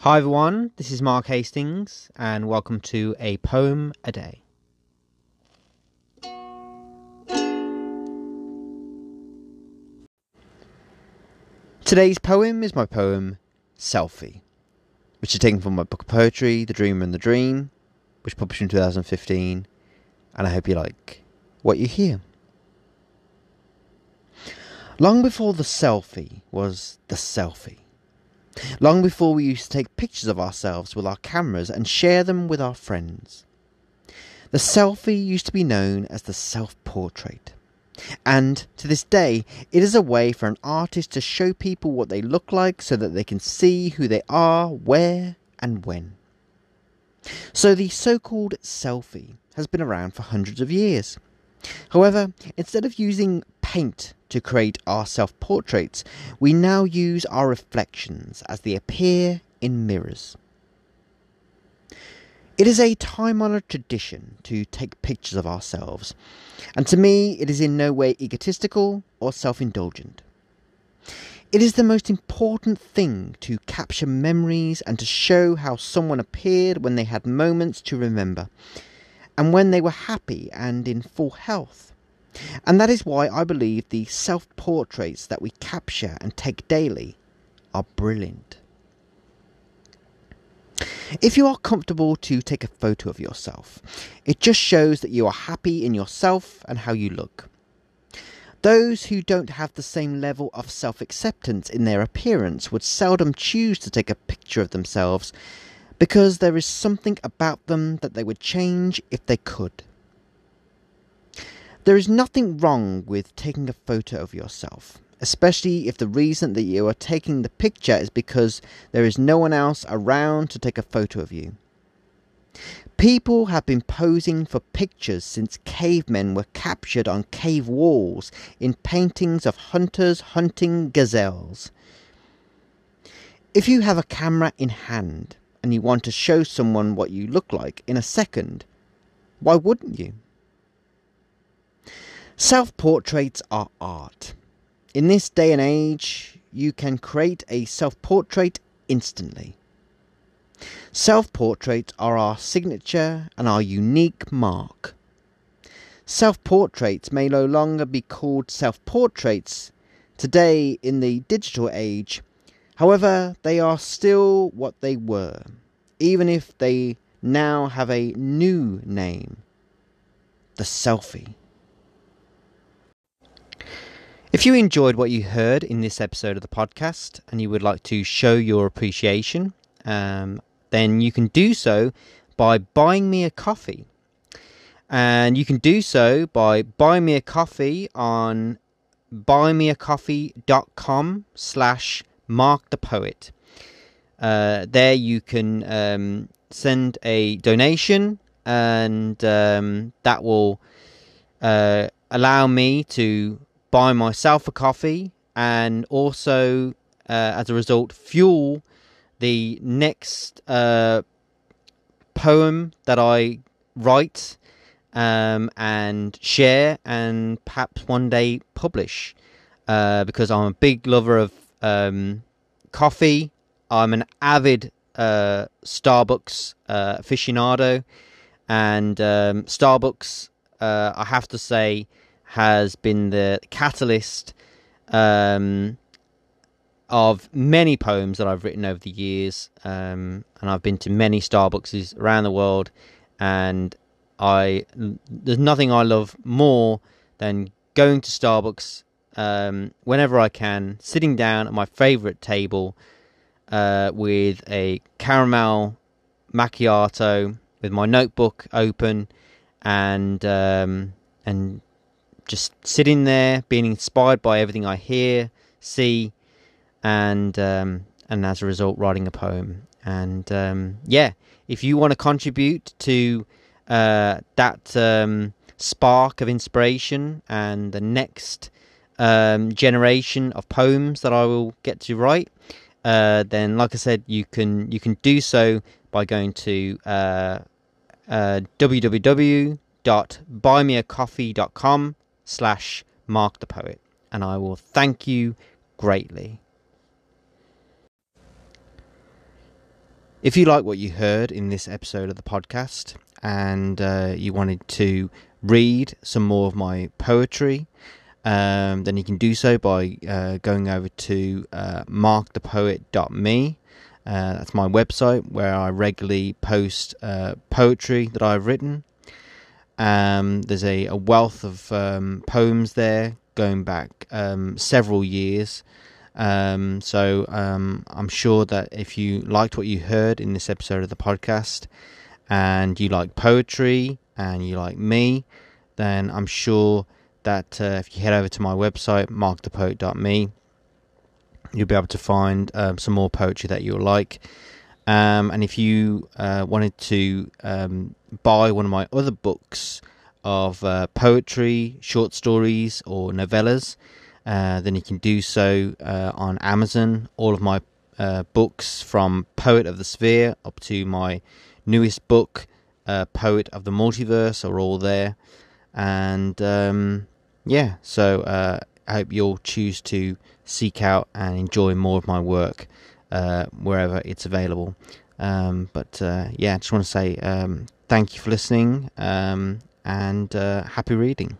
Hi everyone, this is Mark Hastings, and welcome to A Poem a Day. Today's poem is my poem Selfie, which is taken from my book of poetry, The Dreamer and the Dream, which published in 2015, and I hope you like what you hear. Long before the selfie was the selfie. Long before we used to take pictures of ourselves with our cameras and share them with our friends. The selfie used to be known as the self portrait. And to this day, it is a way for an artist to show people what they look like so that they can see who they are, where, and when. So the so called selfie has been around for hundreds of years. However, instead of using paint to create our self portraits, we now use our reflections as they appear in mirrors. It is a time honoured tradition to take pictures of ourselves, and to me, it is in no way egotistical or self indulgent. It is the most important thing to capture memories and to show how someone appeared when they had moments to remember, and when they were happy and in full health. And that is why I believe the self portraits that we capture and take daily are brilliant. If you are comfortable to take a photo of yourself, it just shows that you are happy in yourself and how you look. Those who don't have the same level of self acceptance in their appearance would seldom choose to take a picture of themselves because there is something about them that they would change if they could. There is nothing wrong with taking a photo of yourself, especially if the reason that you are taking the picture is because there is no one else around to take a photo of you. People have been posing for pictures since cavemen were captured on cave walls in paintings of hunters hunting gazelles. If you have a camera in hand and you want to show someone what you look like in a second, why wouldn't you? Self portraits are art. In this day and age, you can create a self portrait instantly. Self portraits are our signature and our unique mark. Self portraits may no longer be called self portraits today in the digital age, however, they are still what they were, even if they now have a new name the selfie. If you enjoyed what you heard in this episode of the podcast and you would like to show your appreciation, um, then you can do so by buying me a coffee. And you can do so by buying me a coffee on buymeacoffee.com slash mark the poet. Uh, there you can um, send a donation and um, that will uh, allow me to buy myself a coffee and also, uh, as a result, fuel the next uh, poem that I write um, and share and perhaps one day publish uh, because I'm a big lover of um, coffee. I'm an avid uh, Starbucks uh, aficionado, and um, Starbucks, uh, I have to say, has been the catalyst um, of many poems that I've written over the years, um, and I've been to many Starbucks around the world, and I there's nothing I love more than going to Starbucks um, whenever I can, sitting down at my favorite table uh, with a caramel macchiato, with my notebook open, and um, and just sitting there, being inspired by everything I hear, see, and um, and as a result, writing a poem. And um, yeah, if you want to contribute to uh, that um, spark of inspiration and the next um, generation of poems that I will get to write, uh, then like I said, you can you can do so by going to uh, uh, www.buymeacoffee.com slash mark the poet and I will thank you greatly. If you like what you heard in this episode of the podcast and uh, you wanted to read some more of my poetry, um, then you can do so by uh, going over to uh, markthepoet.me. Uh, that's my website where I regularly post uh, poetry that I've written. Um, there's a, a, wealth of um, poems there going back um, several years. Um, so um, I'm sure that if you liked what you heard in this episode of the podcast and you like poetry and you like me, then I'm sure that uh, if you head over to my website, markthepoet.me, you'll be able to find um, some more poetry that you'll like. Um, and if you uh, wanted to um, buy one of my other books of uh, poetry, short stories, or novellas, uh, then you can do so uh, on Amazon. All of my uh, books from Poet of the Sphere up to my newest book, Poet of the Multiverse, are all there. And um, yeah, so uh, I hope you'll choose to seek out and enjoy more of my work uh, wherever it's available. Um, but yeah, I just want to say um, thank you for listening um, and happy reading.